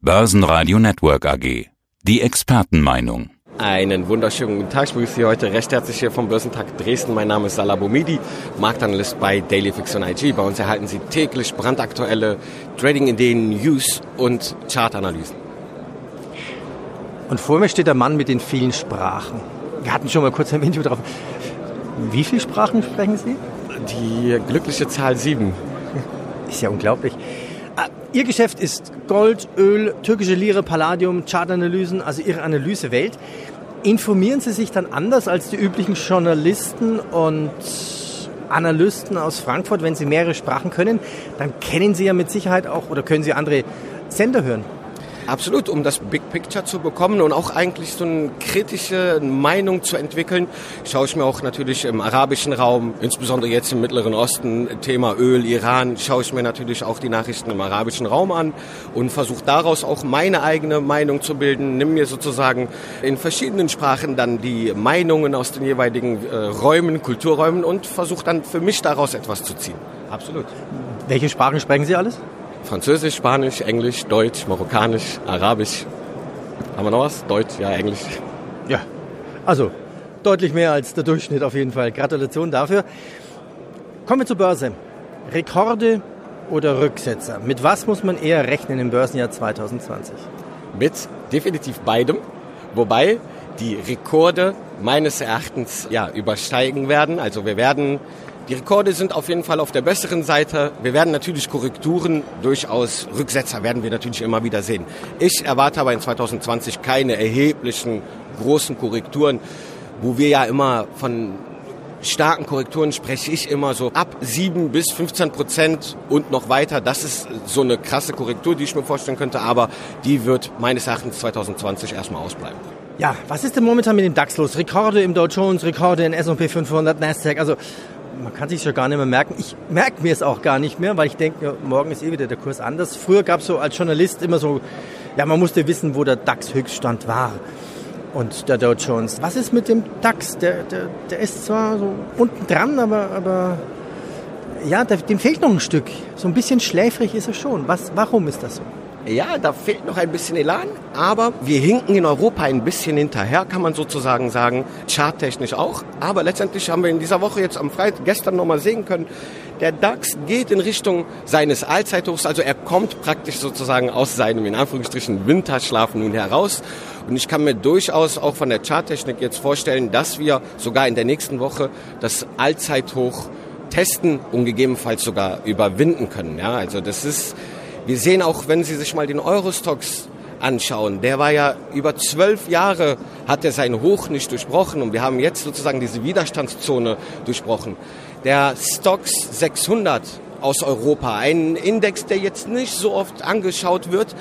Börsenradio Network AG. Die Expertenmeinung. Einen wunderschönen guten Tag. Ich begrüße Sie heute recht herzlich hier vom Börsentag Dresden. Mein Name ist Salah Boumidi, Marktanalyst bei Daily Fiction IG. Bei uns erhalten Sie täglich brandaktuelle Trading-Ideen, News und Chartanalysen. Und vor mir steht der Mann mit den vielen Sprachen. Wir hatten schon mal kurz ein Video drauf. Wie viele Sprachen sprechen Sie? Die glückliche Zahl 7. Ist ja unglaublich. Ihr Geschäft ist Gold, Öl, türkische Lire, Palladium, Chartanalysen, also Ihre Analysewelt. Informieren Sie sich dann anders als die üblichen Journalisten und Analysten aus Frankfurt, wenn Sie mehrere Sprachen können? Dann kennen Sie ja mit Sicherheit auch oder können Sie andere Sender hören. Absolut, um das Big Picture zu bekommen und auch eigentlich so eine kritische Meinung zu entwickeln, schaue ich mir auch natürlich im arabischen Raum, insbesondere jetzt im Mittleren Osten, Thema Öl, Iran, schaue ich mir natürlich auch die Nachrichten im arabischen Raum an und versuche daraus auch meine eigene Meinung zu bilden. Nimm mir sozusagen in verschiedenen Sprachen dann die Meinungen aus den jeweiligen äh, Räumen, Kulturräumen und versuche dann für mich daraus etwas zu ziehen. Absolut. Welche Sprachen sprechen Sie alles? Französisch, Spanisch, Englisch, Deutsch, Marokkanisch, Arabisch. Haben wir noch was? Deutsch, ja, Englisch. Ja, also deutlich mehr als der Durchschnitt auf jeden Fall. Gratulation dafür. Kommen wir zur Börse. Rekorde oder Rücksetzer? Mit was muss man eher rechnen im Börsenjahr 2020? Mit definitiv beidem. Wobei die Rekorde meines Erachtens ja übersteigen werden. Also wir werden die Rekorde sind auf jeden Fall auf der besseren Seite. Wir werden natürlich Korrekturen, durchaus Rücksetzer werden wir natürlich immer wieder sehen. Ich erwarte aber in 2020 keine erheblichen großen Korrekturen, wo wir ja immer von starken Korrekturen spreche ich immer so ab 7 bis 15 Prozent und noch weiter. Das ist so eine krasse Korrektur, die ich mir vorstellen könnte, aber die wird meines Erachtens 2020 erstmal ausbleiben. Ja, was ist denn momentan mit dem DAX los? Rekorde im Dow Jones, Rekorde in S&P 500, Nasdaq. Also man kann sich schon gar nicht mehr merken. Ich merke mir es auch gar nicht mehr, weil ich denke, morgen ist eh wieder der Kurs anders. Früher gab es so als Journalist immer so, ja, man musste wissen, wo der DAX-Höchststand war und der Dow Jones. Was ist mit dem DAX? Der, der, der ist zwar so unten dran, aber, aber ja, dem fehlt noch ein Stück. So ein bisschen schläfrig ist er schon. Was, warum ist das so? Ja, da fehlt noch ein bisschen Elan, aber wir hinken in Europa ein bisschen hinterher, kann man sozusagen sagen, charttechnisch auch. Aber letztendlich haben wir in dieser Woche jetzt am Freitag, gestern nochmal sehen können, der DAX geht in Richtung seines Allzeithochs, also er kommt praktisch sozusagen aus seinem, in Anführungsstrichen, Winterschlaf nun heraus. Und ich kann mir durchaus auch von der Charttechnik jetzt vorstellen, dass wir sogar in der nächsten Woche das Allzeithoch testen und gegebenenfalls sogar überwinden können. Ja, also das ist wir sehen auch, wenn Sie sich mal den Eurostox anschauen, der war ja über zwölf Jahre, hat er sein Hoch nicht durchbrochen und wir haben jetzt sozusagen diese Widerstandszone durchbrochen. Der Stox 600 aus Europa, ein Index, der jetzt nicht so oft angeschaut wird,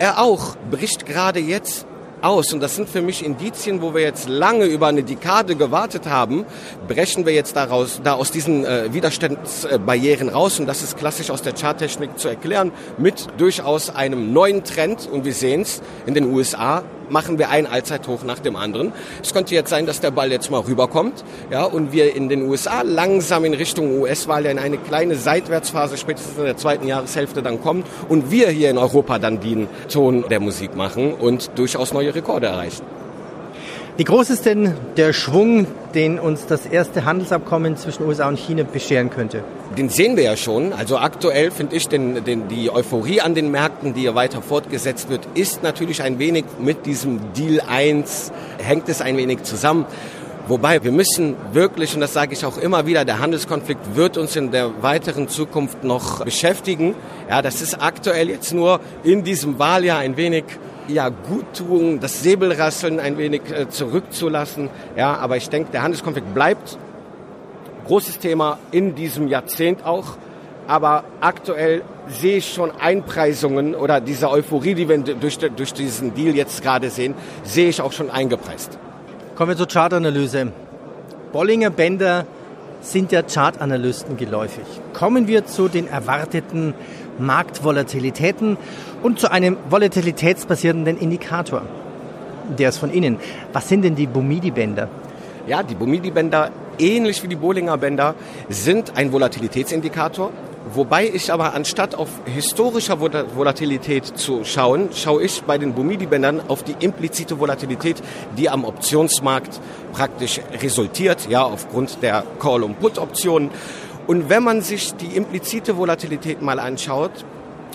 er auch bricht gerade jetzt aus. Und das sind für mich Indizien, wo wir jetzt lange über eine Dekade gewartet haben, brechen wir jetzt daraus, da aus diesen äh, Widerstandsbarrieren raus. Und das ist klassisch aus der Charttechnik zu erklären, mit durchaus einem neuen Trend. Und wir sehen es in den USA, machen wir ein Allzeithoch nach dem anderen. Es könnte jetzt sein, dass der Ball jetzt mal rüberkommt, ja, und wir in den USA langsam in Richtung US-Wahl in eine kleine Seitwärtsphase spätestens in der zweiten Jahreshälfte dann kommen und wir hier in Europa dann den Ton der Musik machen und durchaus neue Rekorde erreichen. Wie groß ist denn der Schwung, den uns das erste Handelsabkommen zwischen USA und China bescheren könnte? Den sehen wir ja schon. Also aktuell finde ich den, den, die Euphorie an den Märkten, die ja weiter fortgesetzt wird, ist natürlich ein wenig mit diesem Deal 1, hängt es ein wenig zusammen. Wobei wir müssen wirklich, und das sage ich auch immer wieder, der Handelskonflikt wird uns in der weiteren Zukunft noch beschäftigen. Ja, das ist aktuell jetzt nur in diesem Wahljahr ein wenig ja, Guttun, das Säbelrasseln ein wenig äh, zurückzulassen. Ja, aber ich denke, der Handelskonflikt bleibt großes Thema in diesem Jahrzehnt auch. Aber aktuell sehe ich schon Einpreisungen oder diese Euphorie, die wir durch, durch diesen Deal jetzt gerade sehen, sehe ich auch schon eingepreist. Kommen wir zur Chartanalyse. Bollinger Bänder sind ja Chartanalysten geläufig. Kommen wir zu den erwarteten Marktvolatilitäten und zu einem volatilitätsbasierenden Indikator. Der ist von Ihnen. Was sind denn die Bumidi-Bänder? Ja, die Bumidi-Bänder, ähnlich wie die Bollinger Bänder, sind ein Volatilitätsindikator. Wobei ich aber anstatt auf historischer Volatilität zu schauen, schaue ich bei den Bumidi-Bändern auf die implizite Volatilität, die am Optionsmarkt praktisch resultiert, ja, aufgrund der Call- und Put-Optionen. Und wenn man sich die implizite Volatilität mal anschaut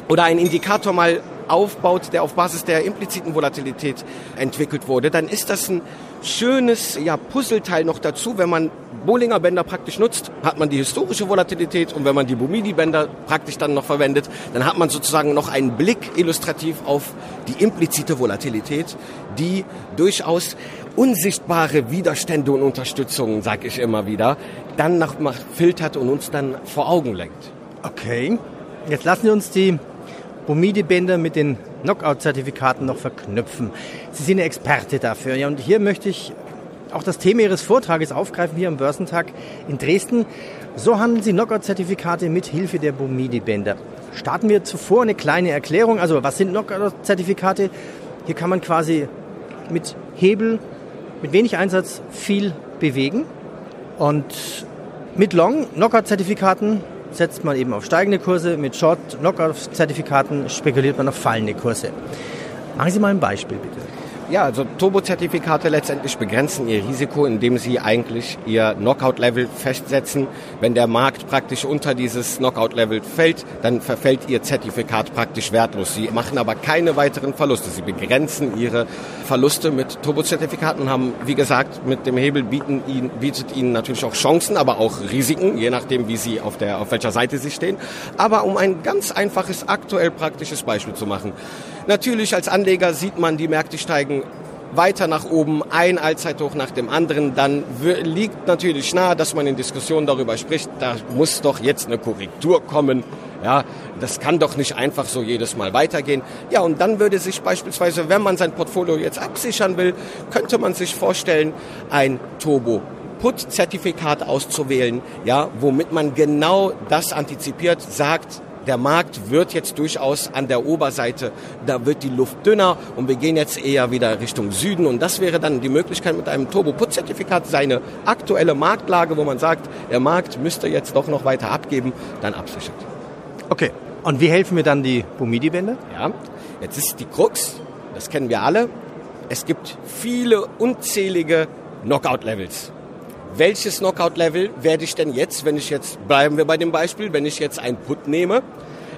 oder einen Indikator mal aufbaut, der auf Basis der impliziten Volatilität entwickelt wurde, dann ist das ein schönes ja, Puzzleteil noch dazu. Wenn man Bollinger Bänder praktisch nutzt, hat man die historische Volatilität und wenn man die Bumidi Bänder praktisch dann noch verwendet, dann hat man sozusagen noch einen Blick illustrativ auf die implizite Volatilität, die durchaus unsichtbare Widerstände und Unterstützungen, sage ich immer wieder, dann nach, filtert und uns dann vor Augen lenkt. Okay, jetzt lassen Sie uns die Bumidi-Bänder mit den Knockout-Zertifikaten noch verknüpfen. Sie sind eine Experte dafür. Ja, und hier möchte ich auch das Thema Ihres Vortrages aufgreifen, hier am Börsentag in Dresden. So handeln Sie Knockout-Zertifikate mit Hilfe der Bumidi-Bänder. Starten wir zuvor eine kleine Erklärung. Also, was sind Knockout-Zertifikate? Hier kann man quasi mit Hebel mit wenig Einsatz viel bewegen. Und mit Long Knockout-Zertifikaten setzt man eben auf steigende Kurse, mit Short Knockout-Zertifikaten spekuliert man auf fallende Kurse. Machen Sie mal ein Beispiel bitte. Ja, also Turbo-Zertifikate letztendlich begrenzen ihr Risiko, indem sie eigentlich ihr Knockout-Level festsetzen. Wenn der Markt praktisch unter dieses Knockout-Level fällt, dann verfällt ihr Zertifikat praktisch wertlos. Sie machen aber keine weiteren Verluste. Sie begrenzen ihre Verluste mit Turbo-Zertifikaten und haben, wie gesagt, mit dem Hebel bieten ihnen, bietet ihnen natürlich auch Chancen, aber auch Risiken, je nachdem, wie sie auf, der, auf welcher Seite sie stehen. Aber um ein ganz einfaches, aktuell praktisches Beispiel zu machen. Natürlich als Anleger sieht man, die Märkte steigen weiter nach oben, ein Allzeithoch nach dem anderen, dann liegt natürlich nahe, dass man in Diskussionen darüber spricht, da muss doch jetzt eine Korrektur kommen. Ja, das kann doch nicht einfach so jedes Mal weitergehen. Ja, und dann würde sich beispielsweise, wenn man sein Portfolio jetzt absichern will, könnte man sich vorstellen, ein Turbo Put-Zertifikat auszuwählen, ja, womit man genau das antizipiert, sagt, der Markt wird jetzt durchaus an der Oberseite, da wird die Luft dünner und wir gehen jetzt eher wieder Richtung Süden und das wäre dann die Möglichkeit mit einem Turbo-Put-Zertifikat seine aktuelle Marktlage, wo man sagt, der Markt müsste jetzt doch noch weiter abgeben, dann absichert. Okay, und wie helfen mir dann die Bumidi-Bänder? Ja, jetzt ist die Krux, das kennen wir alle, es gibt viele unzählige Knockout-Levels welches Knockout-Level werde ich denn jetzt, wenn ich jetzt, bleiben wir bei dem Beispiel, wenn ich jetzt ein Put nehme,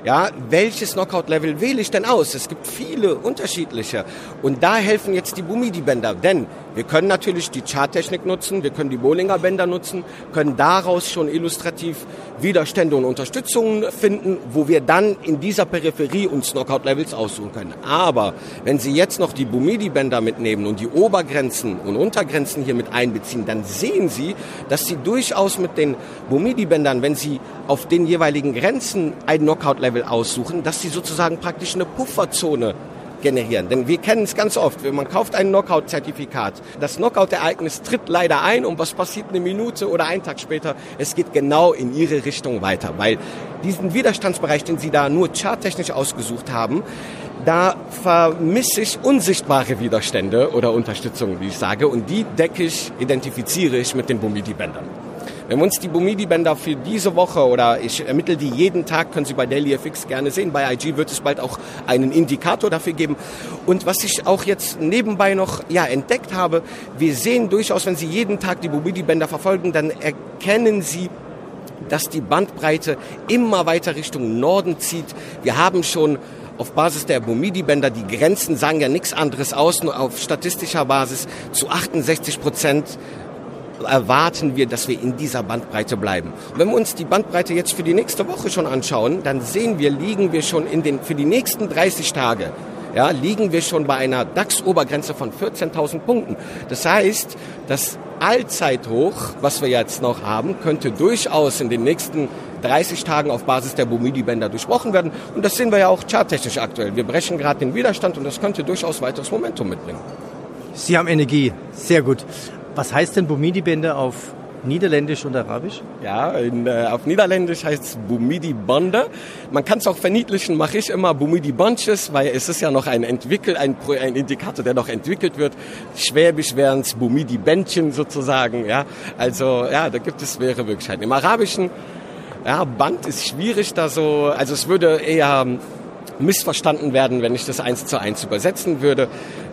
ja, welches Knockout-Level wähle ich denn aus? Es gibt viele unterschiedliche. Und da helfen jetzt die Bumidi-Bänder. Denn wir können natürlich die Charttechnik nutzen, wir können die Bollinger Bänder nutzen, können daraus schon illustrativ Widerstände und Unterstützungen finden, wo wir dann in dieser Peripherie uns Knockout-Levels aussuchen können. Aber wenn Sie jetzt noch die Bumidi-Bänder mitnehmen und die Obergrenzen und Untergrenzen hier mit einbeziehen, dann sehen Sie, dass Sie durchaus mit den Bumidi-Bändern, wenn Sie auf den jeweiligen Grenzen ein Knockout-Level aussuchen, dass Sie sozusagen praktisch eine Pufferzone generieren. Denn wir kennen es ganz oft, wenn man kauft ein Knockout-Zertifikat. Das Knockout-Ereignis tritt leider ein und was passiert eine Minute oder einen Tag später? Es geht genau in ihre Richtung weiter, weil diesen Widerstandsbereich, den Sie da nur charttechnisch ausgesucht haben, da vermisse ich unsichtbare Widerstände oder Unterstützung, wie ich sage, und die decke ich, identifiziere ich mit den Bumidi-Bändern. Wenn wir uns die Bumidi-Bänder für diese Woche oder ich ermittle die jeden Tag, können Sie bei DailyFX gerne sehen. Bei IG wird es bald auch einen Indikator dafür geben. Und was ich auch jetzt nebenbei noch ja, entdeckt habe, wir sehen durchaus, wenn Sie jeden Tag die Bumidi-Bänder verfolgen, dann erkennen Sie, dass die Bandbreite immer weiter Richtung Norden zieht. Wir haben schon auf Basis der Bumidi-Bänder, die Grenzen sagen ja nichts anderes aus, nur auf statistischer Basis zu 68 Prozent erwarten wir, dass wir in dieser Bandbreite bleiben. Und wenn wir uns die Bandbreite jetzt für die nächste Woche schon anschauen, dann sehen wir, liegen wir schon in den, für die nächsten 30 Tage, ja, liegen wir schon bei einer DAX-Obergrenze von 14.000 Punkten. Das heißt, das Allzeithoch, was wir jetzt noch haben, könnte durchaus in den nächsten 30 Tagen auf Basis der Bumidi-Bänder durchbrochen werden. Und das sehen wir ja auch charttechnisch aktuell. Wir brechen gerade den Widerstand und das könnte durchaus weiteres Momentum mitbringen. Sie haben Energie. Sehr gut. Was heißt denn Bumidi-Bänder auf Niederländisch und Arabisch? Ja, in, äh, auf Niederländisch heißt es Bumidi Bande. Man kann es auch verniedlichen, mache ich immer Bumidi Bunches, weil es ist ja noch ein Entwickel, ein, ein Indikator, der noch entwickelt wird. Schwäbisch wären es Bumidi Bändchen sozusagen, ja. Also ja, da gibt es mehrere Möglichkeiten. Im Arabischen Ja, Band ist schwierig da so, also es würde eher missverstanden werden, wenn ich das eins zu eins übersetzen würde.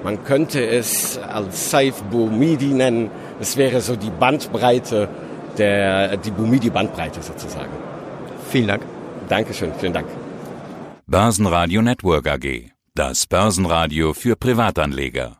Man könnte es als Saif Boumidi nennen. Es wäre so die Bandbreite, der, die Boumidi-Bandbreite sozusagen. Vielen Dank. Dankeschön, vielen Dank. Börsenradio Network AG. Das Börsenradio für Privatanleger.